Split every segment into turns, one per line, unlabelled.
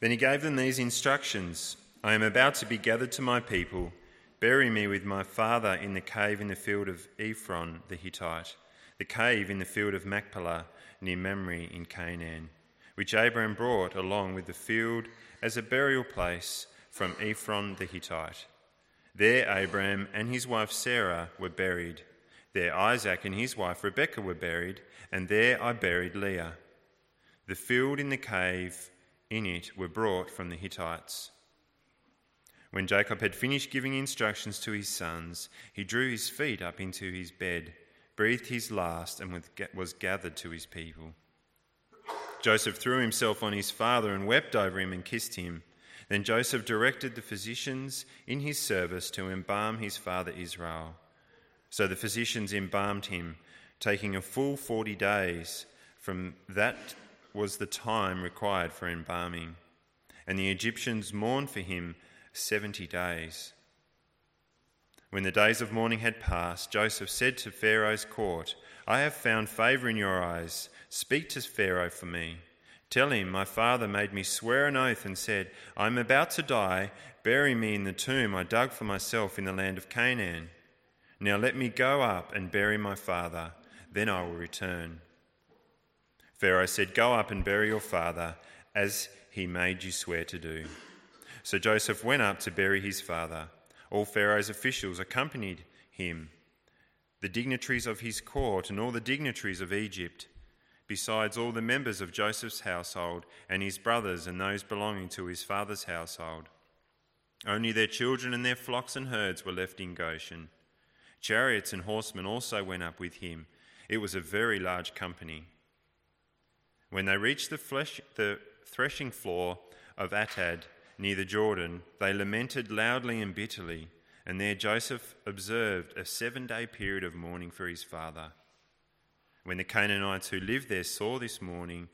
Then he gave them these instructions I am about to be gathered to my people. Bury me with my father in the cave in the field of Ephron the Hittite, the cave in the field of Machpelah near Mamre in Canaan, which Abraham brought along with the field as a burial place from Ephron the Hittite. There Abraham and his wife Sarah were buried. There Isaac and his wife Rebekah were buried, and there I buried Leah. The field in the cave in it were brought from the Hittites. When Jacob had finished giving instructions to his sons, he drew his feet up into his bed, breathed his last, and was gathered to his people. Joseph threw himself on his father and wept over him and kissed him. Then Joseph directed the physicians in his service to embalm his father Israel. So the physicians embalmed him, taking a full forty days from that was the time required for embalming, and the Egyptians mourned for him seventy days. When the days of mourning had passed, Joseph said to Pharaoh's court, I have found favour in your eyes. Speak to Pharaoh for me. Tell him, My father made me swear an oath and said, I am about to die. Bury me in the tomb I dug for myself in the land of Canaan. Now let me go up and bury my father, then I will return. Pharaoh said, Go up and bury your father, as he made you swear to do. So Joseph went up to bury his father. All Pharaoh's officials accompanied him, the dignitaries of his court, and all the dignitaries of Egypt, besides all the members of Joseph's household, and his brothers, and those belonging to his father's household. Only their children and their flocks and herds were left in Goshen. Chariots and horsemen also went up with him. It was a very large company. When they reached the, flesh, the threshing floor of Atad near the Jordan, they lamented loudly and bitterly, and there Joseph observed a seven day period of mourning for his father. When the Canaanites who lived there saw this mourning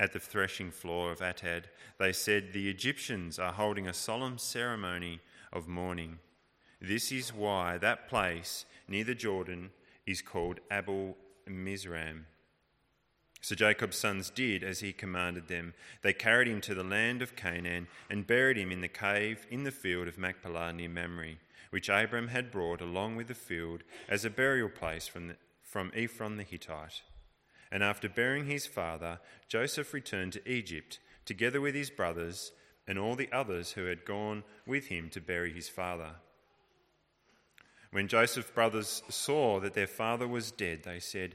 at the threshing floor of Atad, they said, The Egyptians are holding a solemn ceremony of mourning. This is why that place near the Jordan is called Abel Mizraim. So Jacob's sons did as he commanded them. They carried him to the land of Canaan and buried him in the cave in the field of Machpelah near Mamre, which Abram had brought along with the field as a burial place from, the, from Ephron the Hittite. And after burying his father, Joseph returned to Egypt, together with his brothers and all the others who had gone with him to bury his father. When Joseph's brothers saw that their father was dead, they said,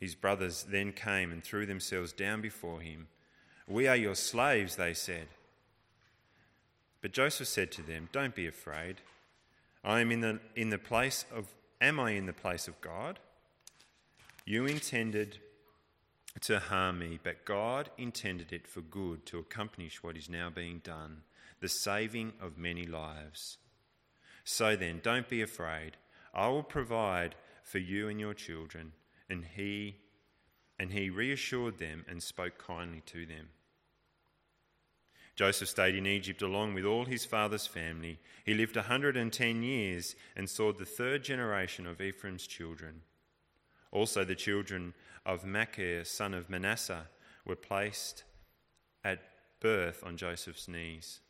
His brothers then came and threw themselves down before him. We are your slaves, they said. But Joseph said to them, Don't be afraid. I am in the, in the place of, am I in the place of God? You intended to harm me, but God intended it for good to accomplish what is now being done, the saving of many lives. So then, don't be afraid. I will provide for you and your children and he and he reassured them and spoke kindly to them. Joseph stayed in Egypt along with all his father's family. He lived a 110 years and saw the third generation of Ephraim's children. Also, the children of Machir, son of Manasseh, were placed at birth on Joseph's knees.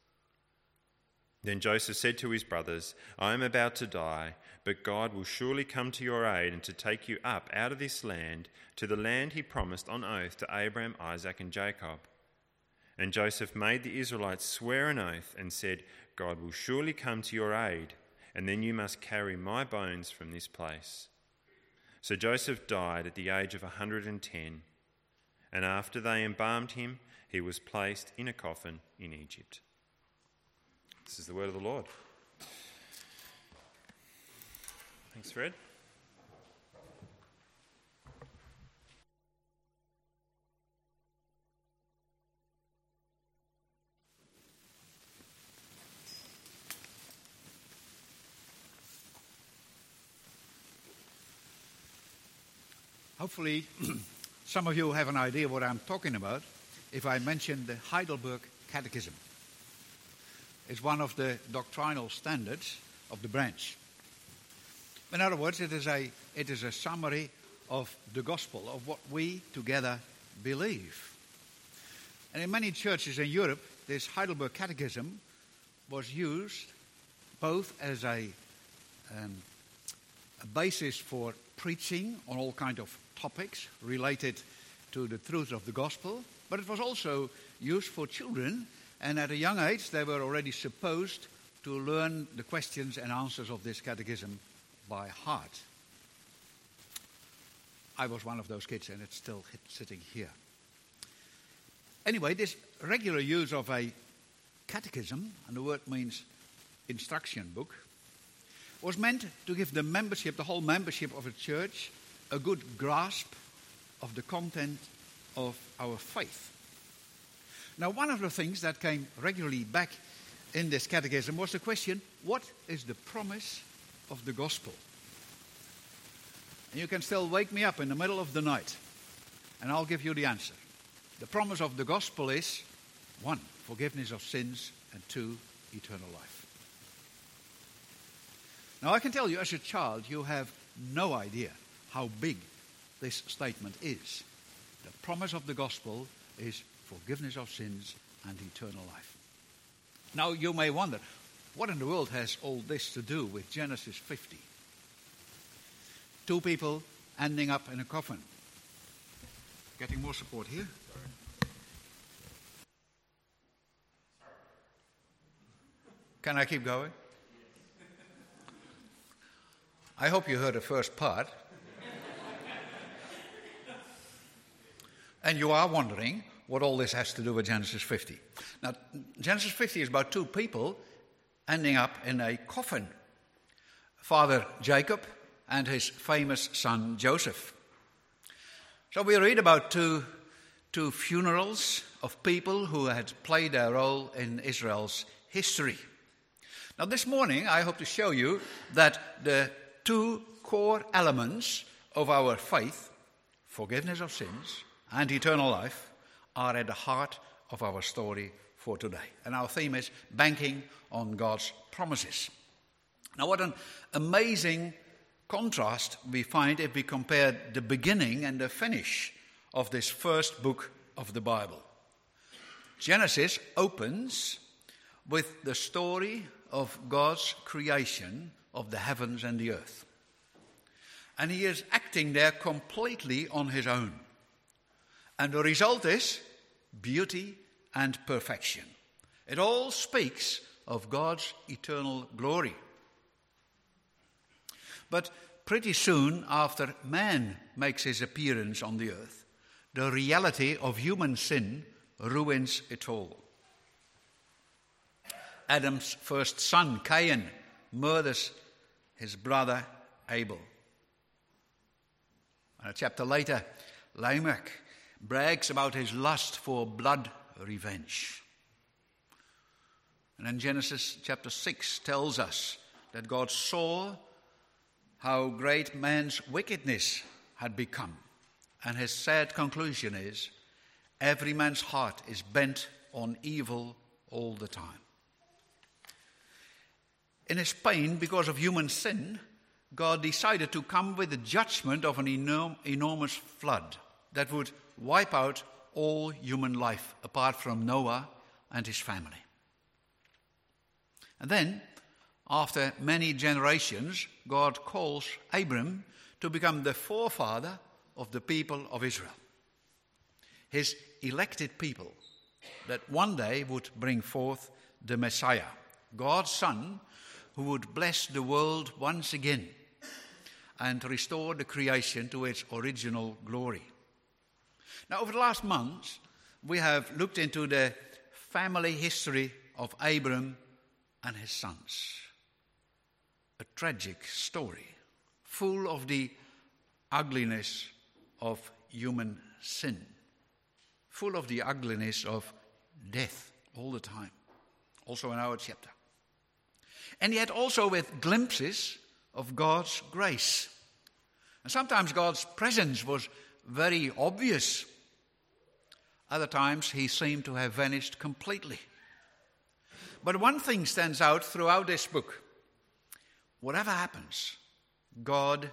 Then Joseph said to his brothers, I am about to die, but God will surely come to your aid and to take you up out of this land to the land he promised on oath to Abraham, Isaac, and Jacob. And Joseph made the Israelites swear an oath and said, God will surely come to your aid, and then you must carry my bones from this place. So Joseph died at the age of a 110, and after they embalmed him, he was placed in a coffin in Egypt. This is the word of the Lord. Thanks, Fred.
Hopefully, some of you have an idea what I'm talking about if I mention the Heidelberg Catechism. It's one of the doctrinal standards of the branch. In other words, it is a, it is a summary of the gospel, of what we together believe. And in many churches in Europe, this Heidelberg Catechism was used both as a, um, a basis for preaching on all kinds of topics related to the truth of the gospel, but it was also used for children, and at a young age they were already supposed to learn the questions and answers of this catechism by heart. I was one of those kids, and it's still sitting here. Anyway, this regular use of a catechism, and the word means instruction book, was meant to give the membership, the whole membership of a church, a good grasp of the content of our faith. Now, one of the things that came regularly back in this catechism was the question what is the promise of the gospel? And you can still wake me up in the middle of the night, and I'll give you the answer. The promise of the gospel is one, forgiveness of sins, and two, eternal life. Now, I can tell you, as a child, you have no idea how big this statement is. The promise of the gospel is forgiveness of sins and eternal life. Now, you may wonder, what in the world has all this to do with Genesis 50? Two people ending up in a coffin. Getting more support here? Can I keep going? I hope you heard the first part. and you are wondering what all this has to do with Genesis 50. Now, Genesis 50 is about two people ending up in a coffin Father Jacob and his famous son Joseph. So we read about two, two funerals of people who had played their role in Israel's history. Now, this morning, I hope to show you that the two core elements of our faith, forgiveness of sins and eternal life, are at the heart of our story for today. And our theme is banking on God's promises. Now, what an amazing contrast we find if we compare the beginning and the finish of this first book of the Bible. Genesis opens with the story of God's creation of the heavens and the earth. And he is acting there completely on his own. And the result is beauty and perfection. It all speaks of God's eternal glory. But pretty soon after man makes his appearance on the earth, the reality of human sin ruins it all. Adam's first son, Cain, murders his brother Abel. And a chapter later, Lamech brags about his lust for blood revenge. And then Genesis chapter 6 tells us that God saw how great man's wickedness had become. And his sad conclusion is every man's heart is bent on evil all the time. In his pain because of human sin, God decided to come with the judgment of an enorm- enormous flood that would wipe out all human life apart from Noah and his family. And then, after many generations, God calls Abram to become the forefather of the people of Israel, his elected people that one day would bring forth the Messiah, God's Son, who would bless the world once again and restore the creation to its original glory. Now, over the last months, we have looked into the family history of Abram and his sons. A tragic story, full of the ugliness of human sin, full of the ugliness of death all the time, also in our chapter and yet also with glimpses of God's grace. And sometimes God's presence was very obvious. Other times he seemed to have vanished completely. But one thing stands out throughout this book whatever happens, God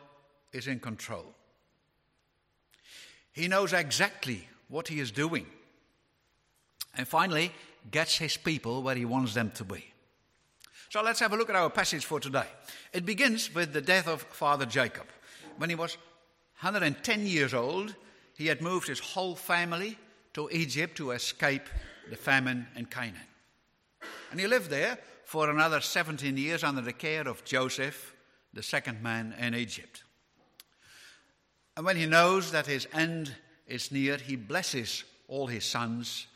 is in control. He knows exactly what he is doing. And finally, gets his people where he wants them to be. So let's have a look at our passage for today. It begins with the death of Father Jacob. When he was 110 years old, he had moved his whole family to Egypt to escape the famine in Canaan. And he lived there for another 17 years under the care of Joseph, the second man in Egypt. And when he knows that his end is near, he blesses all his sons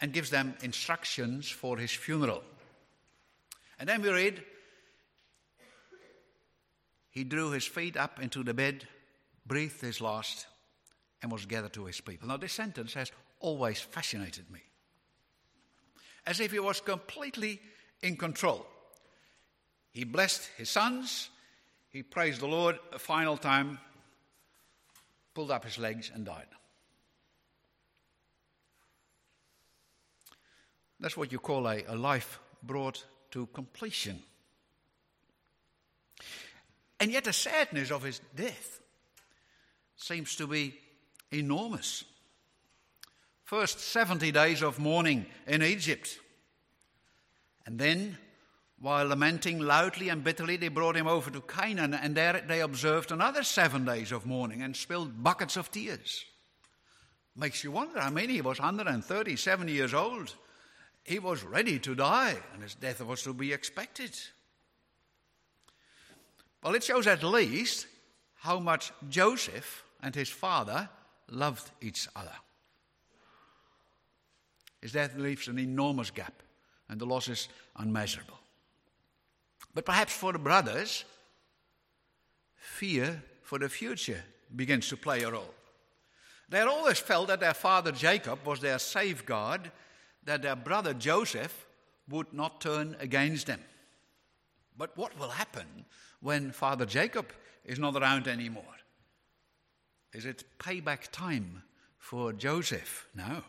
and gives them instructions for his funeral. And then we read, he drew his feet up into the bed, breathed his last, and was gathered to his people. Now, this sentence has always fascinated me. As if he was completely in control. He blessed his sons, he praised the Lord a final time, pulled up his legs, and died. That's what you call a, a life brought to completion. And yet, the sadness of his death seems to be enormous. First, 70 days of mourning in Egypt. And then, while lamenting loudly and bitterly, they brought him over to Canaan, and there they observed another seven days of mourning and spilled buckets of tears. Makes you wonder. I mean, he was 137 years old. He was ready to die, and his death was to be expected. Well, it shows at least how much Joseph and his father loved each other. His death leaves an enormous gap, and the loss is unmeasurable. But perhaps for the brothers, fear for the future begins to play a role. They had always felt that their father Jacob was their safeguard, that their brother Joseph would not turn against them. But what will happen when Father Jacob is not around anymore? Is it payback time for Joseph? No.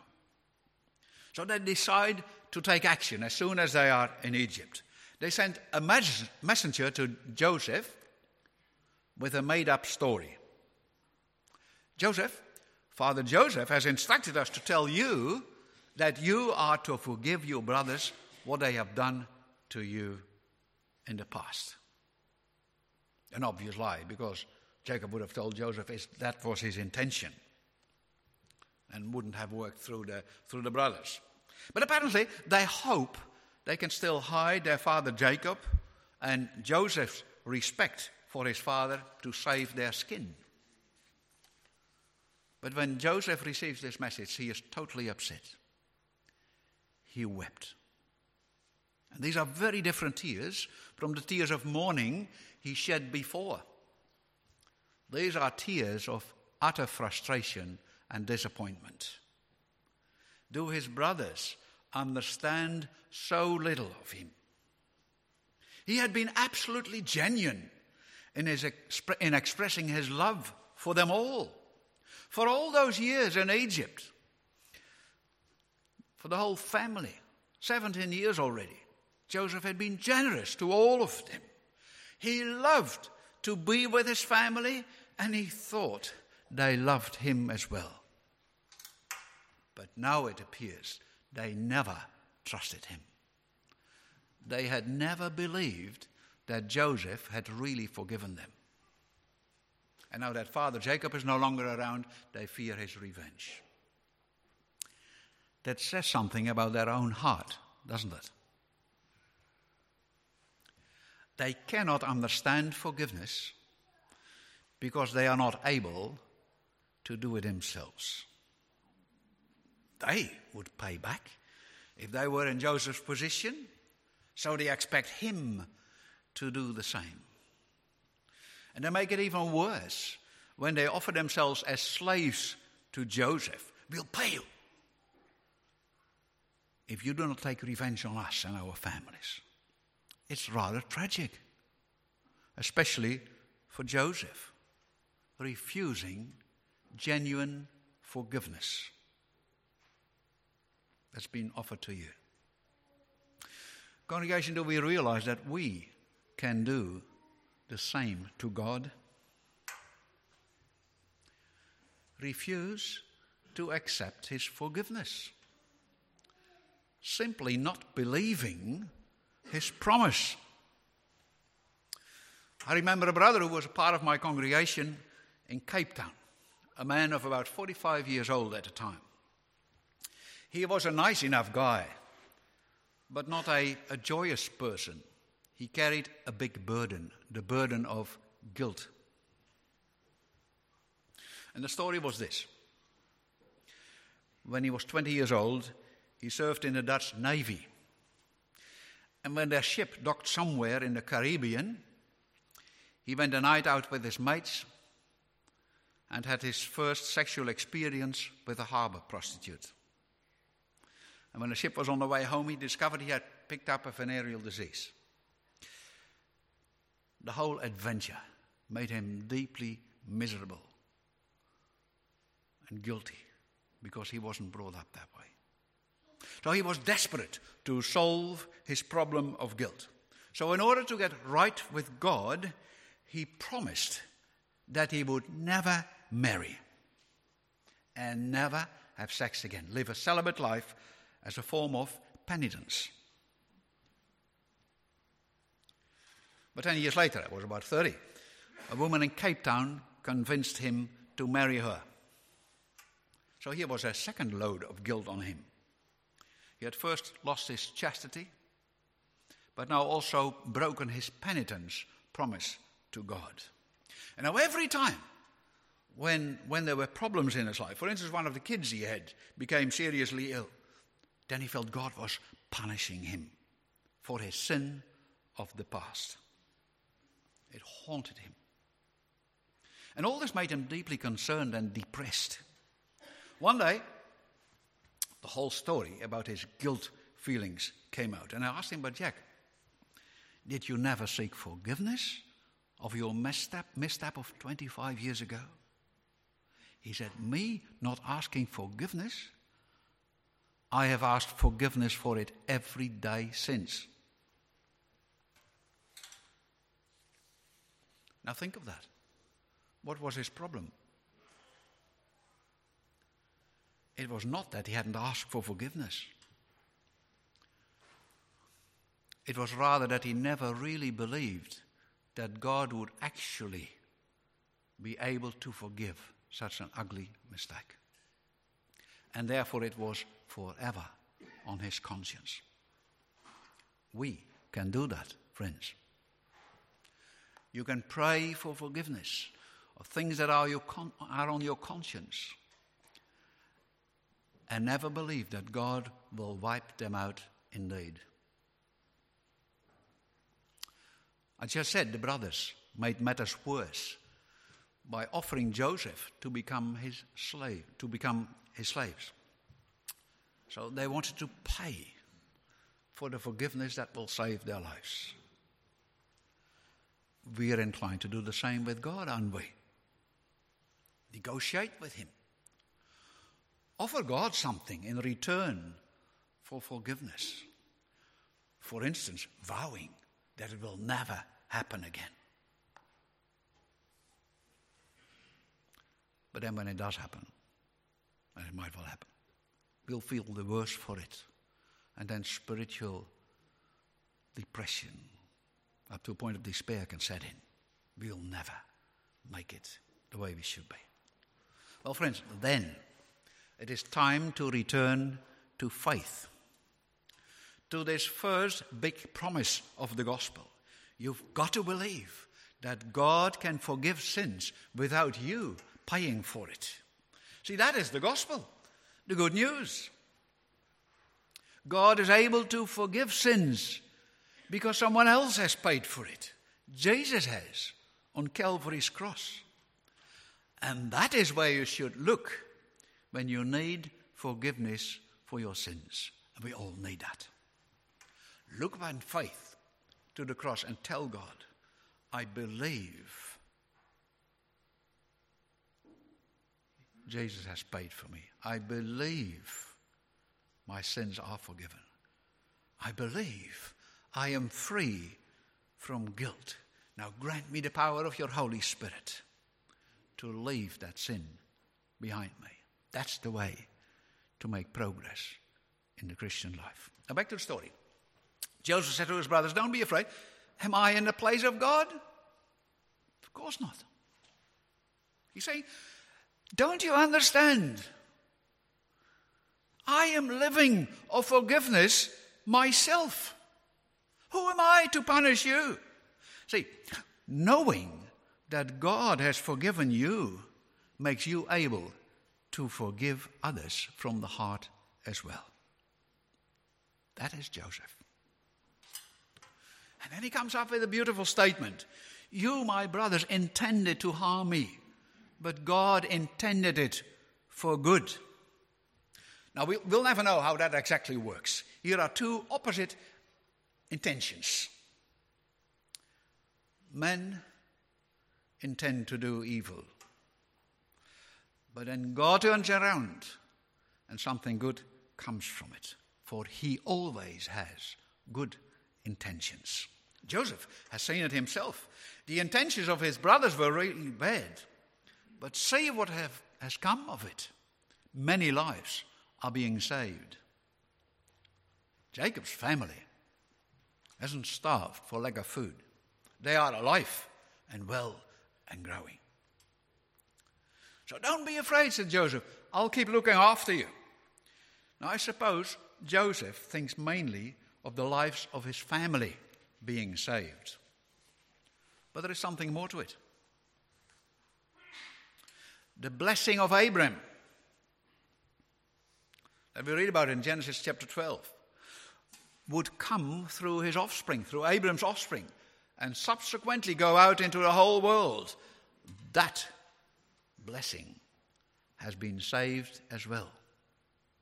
So they decide to take action as soon as they are in Egypt. They send a messenger to Joseph with a made up story. Joseph, Father Joseph, has instructed us to tell you that you are to forgive your brothers what they have done to you in the past. An obvious lie, because Jacob would have told Joseph that was his intention and wouldn't have worked through the, through the brothers. But apparently, they hope they can still hide their father Jacob and Joseph's respect for his father to save their skin. But when Joseph receives this message, he is totally upset. He wept. And these are very different tears from the tears of mourning he shed before. These are tears of utter frustration and disappointment. Do his brothers understand so little of him? He had been absolutely genuine in, his in expressing his love for them all. For all those years in Egypt, for the whole family, 17 years already, Joseph had been generous to all of them. He loved to be with his family and he thought they loved him as well. But now it appears they never trusted him. They had never believed that Joseph had really forgiven them. And now that father Jacob is no longer around, they fear his revenge. That says something about their own heart, doesn't it? They cannot understand forgiveness because they are not able to do it themselves. They would pay back if they were in Joseph's position, so they expect him to do the same. And they make it even worse when they offer themselves as slaves to Joseph. We'll pay you if you do not take revenge on us and our families. It's rather tragic, especially for Joseph. Refusing genuine forgiveness that's been offered to you. Congregation, do we realize that we can do the same to God? Refuse to accept His forgiveness. Simply not believing His promise. I remember a brother who was a part of my congregation in Cape Town, a man of about 45 years old at the time. He was a nice enough guy, but not a, a joyous person. He carried a big burden, the burden of guilt. And the story was this when he was 20 years old, he served in the Dutch Navy. And when their ship docked somewhere in the Caribbean, he went a night out with his mates and had his first sexual experience with a harbor prostitute. And when the ship was on the way home, he discovered he had picked up a venereal disease. The whole adventure made him deeply miserable and guilty because he wasn't brought up that way. So he was desperate to solve his problem of guilt. So, in order to get right with God, he promised that he would never marry and never have sex again, live a celibate life as a form of penitence. But 10 years later, I was about 30, a woman in Cape Town convinced him to marry her. So here was a second load of guilt on him. He had first lost his chastity, but now also broken his penitence promise to God. And now, every time when, when there were problems in his life, for instance, one of the kids he had became seriously ill, then he felt God was punishing him for his sin of the past. It haunted him. And all this made him deeply concerned and depressed. One day, the whole story about his guilt feelings came out. And I asked him, But Jack, did you never seek forgiveness of your misstep, misstep of 25 years ago? He said, Me not asking forgiveness? I have asked forgiveness for it every day since. Now think of that. What was his problem? It was not that he hadn't asked for forgiveness. It was rather that he never really believed that God would actually be able to forgive such an ugly mistake. And therefore, it was forever on his conscience. We can do that, friends. You can pray for forgiveness of things that are, con- are on your conscience and never believe that God will wipe them out indeed. I just said the brothers made matters worse by offering Joseph to become his slave, to become his slaves. So they wanted to pay for the forgiveness that will save their lives. We are inclined to do the same with God, aren't we? Negotiate with Him. Offer God something in return for forgiveness. For instance, vowing that it will never happen again. But then when it does happen, and it might well happen, we'll feel the worse for it. And then spiritual depression, up to a point of despair, can set in. We'll never make it the way we should be. Well, friends, then it is time to return to faith, to this first big promise of the gospel. You've got to believe that God can forgive sins without you paying for it. See, that is the gospel, the good news. God is able to forgive sins because someone else has paid for it. Jesus has on Calvary's cross. And that is where you should look when you need forgiveness for your sins. And we all need that. Look by faith to the cross and tell God, I believe Jesus has paid for me. I believe my sins are forgiven. I believe I am free from guilt. Now grant me the power of your Holy Spirit to leave that sin behind me. That's the way to make progress in the Christian life. Now back to the story. Joseph said to his brothers, Don't be afraid. Am I in the place of God? Of course not. He's saying, Don't you understand? I am living of forgiveness myself. Who am I to punish you? See, knowing that God has forgiven you makes you able to forgive others from the heart as well. That is Joseph. And then he comes up with a beautiful statement You, my brothers, intended to harm me, but God intended it for good. Now, we'll never know how that exactly works. Here are two opposite intentions. Men intend to do evil, but then God turns around and something good comes from it, for he always has good intentions. Joseph has seen it himself. The intentions of his brothers were really bad, but see what have, has come of it. Many lives are being saved. Jacob's family hasn't starved for lack of food. They are alive and well and growing. So don't be afraid, said Joseph. I'll keep looking after you. Now, I suppose Joseph thinks mainly of the lives of his family being saved. But there is something more to it. The blessing of Abraham that we read about in Genesis chapter 12 would come through his offspring, through Abraham's offspring, and subsequently go out into the whole world. That blessing has been saved as well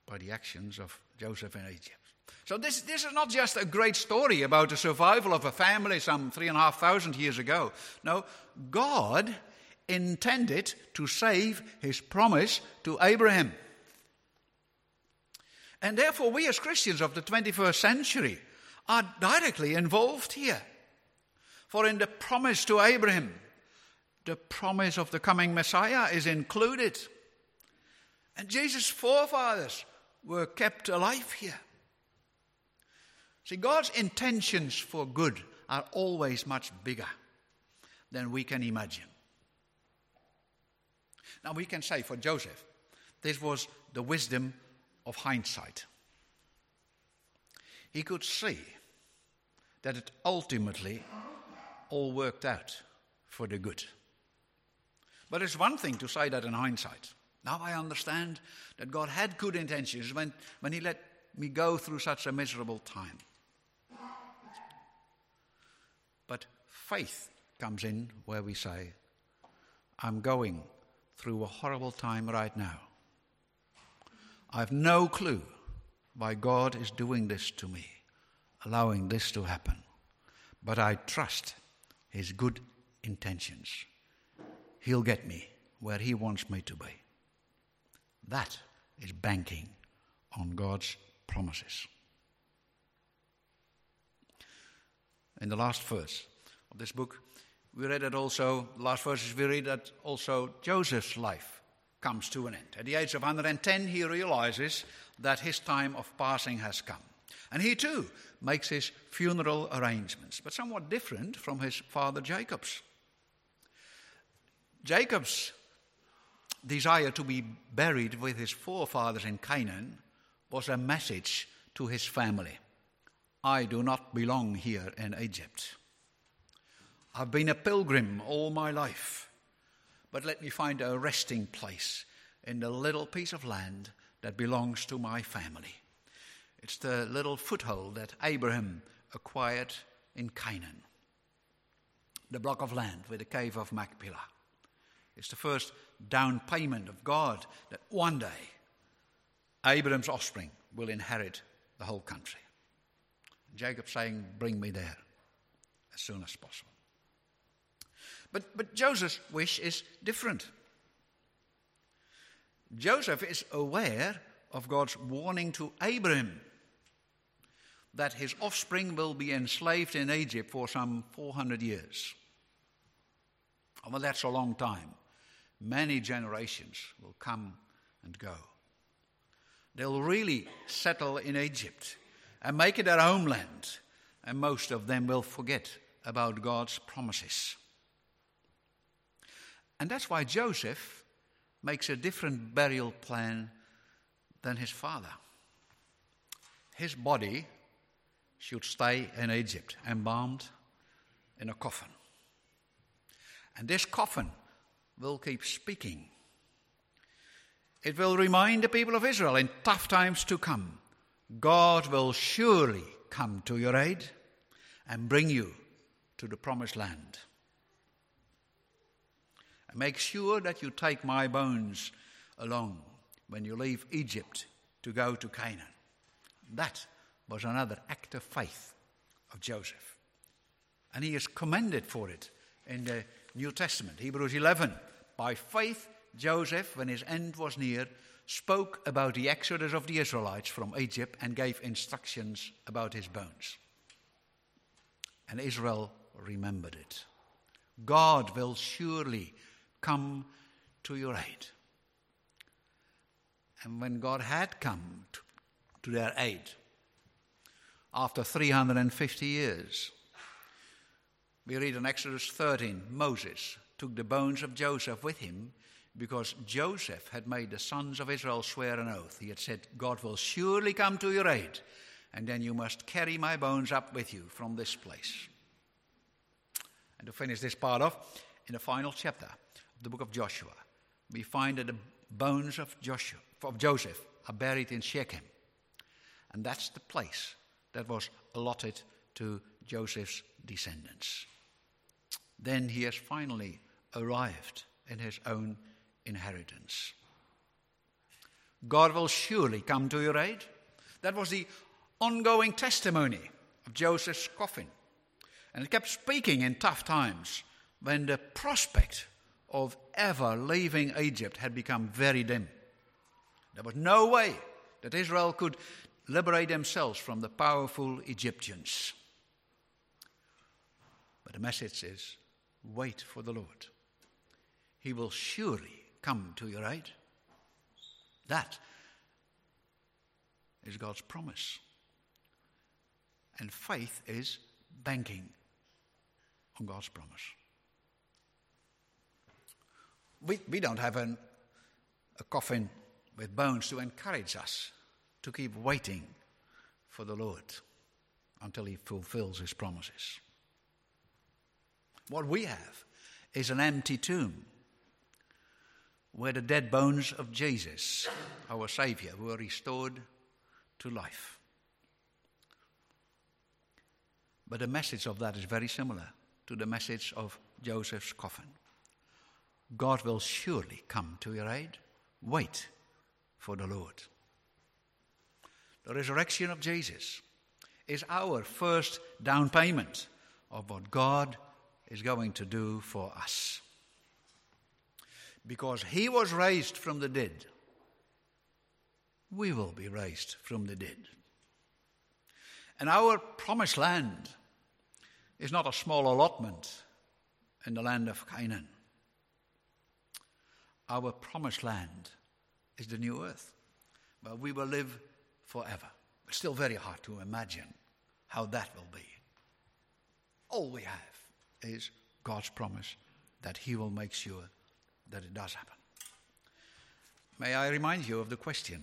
by the actions of Joseph in Egypt. So, this, this is not just a great story about the survival of a family some three and a half thousand years ago. No, God intended to save his promise to Abraham. And therefore, we as Christians of the 21st century are directly involved here. For in the promise to Abraham, the promise of the coming Messiah is included. And Jesus' forefathers were kept alive here. See, God's intentions for good are always much bigger than we can imagine. Now, we can say for Joseph, this was the wisdom of hindsight. He could see that it ultimately all worked out for the good. But it's one thing to say that in hindsight. Now I understand that God had good intentions when, when He let me go through such a miserable time. But faith comes in where we say, I'm going through a horrible time right now. I have no clue why God is doing this to me, allowing this to happen. But I trust His good intentions. He'll get me where He wants me to be. That is banking on God's promises. In the last verse of this book, we read that also, last verses, we read that also Joseph's life comes to an end. At the age of 110, he realizes that his time of passing has come. And he too makes his funeral arrangements, but somewhat different from his father Jacob's. Jacob's desire to be buried with his forefathers in Canaan was a message to his family I do not belong here in Egypt. I've been a pilgrim all my life but let me find a resting place in the little piece of land that belongs to my family. It's the little foothold that Abraham acquired in Canaan. The block of land with the cave of Machpelah. It's the first down payment of God that one day Abraham's offspring will inherit the whole country. Jacob saying, Bring me there as soon as possible. But, but Joseph's wish is different. Joseph is aware of God's warning to Abraham that his offspring will be enslaved in Egypt for some 400 years. Well, that's a long time. Many generations will come and go. They'll really settle in Egypt and make it their homeland, and most of them will forget about God's promises. And that's why Joseph makes a different burial plan than his father. His body should stay in Egypt, embalmed in a coffin. And this coffin will keep speaking. It will remind the people of Israel in tough times to come God will surely come to your aid and bring you to the promised land. Make sure that you take my bones along when you leave Egypt to go to Canaan. That was another act of faith of Joseph. And he is commended for it in the New Testament. Hebrews 11. By faith, Joseph, when his end was near, spoke about the exodus of the Israelites from Egypt and gave instructions about his bones. And Israel remembered it. God will surely come to your aid. And when God had come to their aid, after 350 years, we read in Exodus 13 Moses took the bones of Joseph with him because Joseph had made the sons of Israel swear an oath. He had said, God will surely come to your aid, and then you must carry my bones up with you from this place. And to finish this part off, in the final chapter the book of Joshua, we find that the bones of, Joshua, of Joseph are buried in Shechem. And that's the place that was allotted to Joseph's descendants. Then he has finally arrived in his own inheritance. God will surely come to your aid. That was the ongoing testimony of Joseph's coffin. And it kept speaking in tough times when the prospect of ever leaving Egypt had become very dim. There was no way that Israel could liberate themselves from the powerful Egyptians. But the message is wait for the Lord. He will surely come to your aid. That is God's promise. And faith is banking on God's promise. We, we don't have an, a coffin with bones to encourage us to keep waiting for the Lord until He fulfills His promises. What we have is an empty tomb where the dead bones of Jesus, our Saviour, were restored to life. But the message of that is very similar to the message of Joseph's coffin. God will surely come to your aid. Wait for the Lord. The resurrection of Jesus is our first down payment of what God is going to do for us. Because he was raised from the dead, we will be raised from the dead. And our promised land is not a small allotment in the land of Canaan. Our promised land is the new earth, where we will live forever. It's still very hard to imagine how that will be. All we have is God's promise that He will make sure that it does happen. May I remind you of the question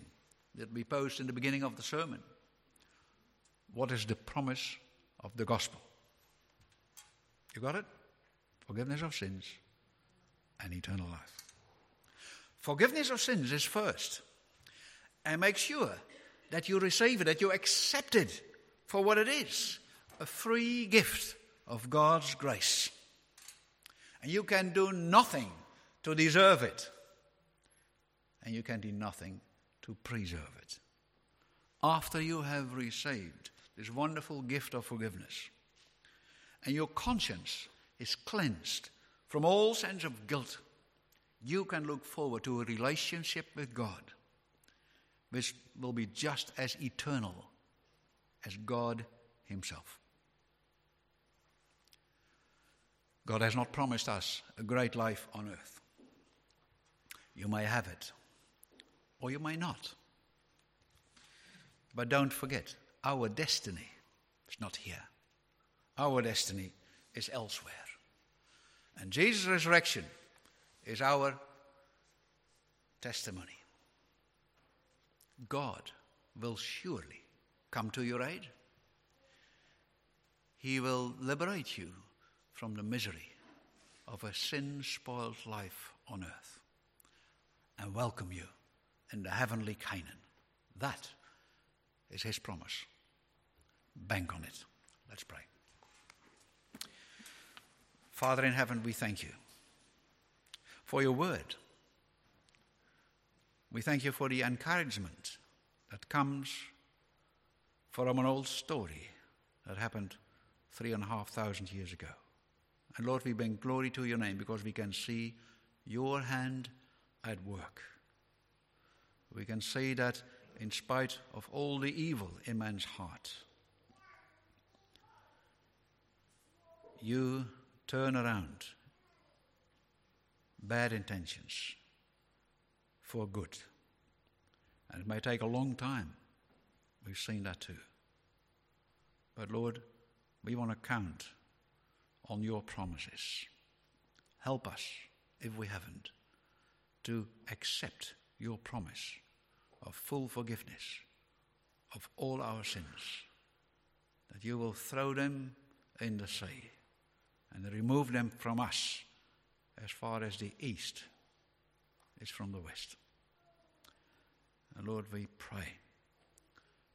that we posed in the beginning of the sermon? What is the promise of the gospel? You got it? Forgiveness of sins and eternal life. Forgiveness of sins is first. And make sure that you receive it, that you accept it for what it is a free gift of God's grace. And you can do nothing to deserve it, and you can do nothing to preserve it. After you have received this wonderful gift of forgiveness, and your conscience is cleansed from all sense of guilt, you can look forward to a relationship with God which will be just as eternal as God Himself. God has not promised us a great life on earth. You may have it, or you may not. But don't forget, our destiny is not here. Our destiny is elsewhere. And Jesus' resurrection is our testimony. God will surely come to your aid. He will liberate you from the misery of a sin spoiled life on earth and welcome you in the heavenly Canaan. That is his promise. Bank on it. Let's pray. Father in heaven, we thank you for your word. We thank you for the encouragement that comes from an old story that happened three and a half thousand years ago. And Lord, we bring glory to your name because we can see your hand at work. We can see that in spite of all the evil in man's heart, you turn around bad intentions for good. And it may take a long time. We've seen that too. But Lord, we want to count on your promises. Help us, if we haven't, to accept your promise of full forgiveness of all our sins, that you will throw them in the sea and remove them from us as far as the east is from the west. And Lord, we pray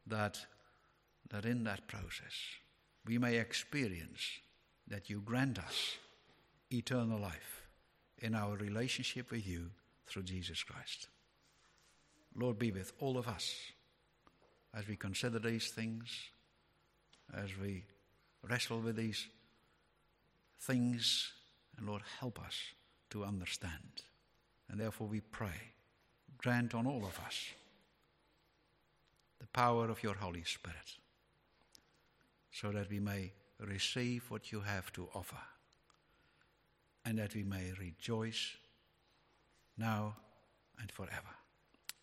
that, that in that process we may experience that you grant us eternal life in our relationship with you through Jesus Christ. Lord, be with all of us as we consider these things, as we wrestle with these things, and Lord, help us to understand. And therefore we pray, grant on all of us the power of your Holy Spirit so that we may receive what you have to offer and that we may rejoice now and forever.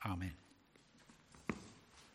Amen.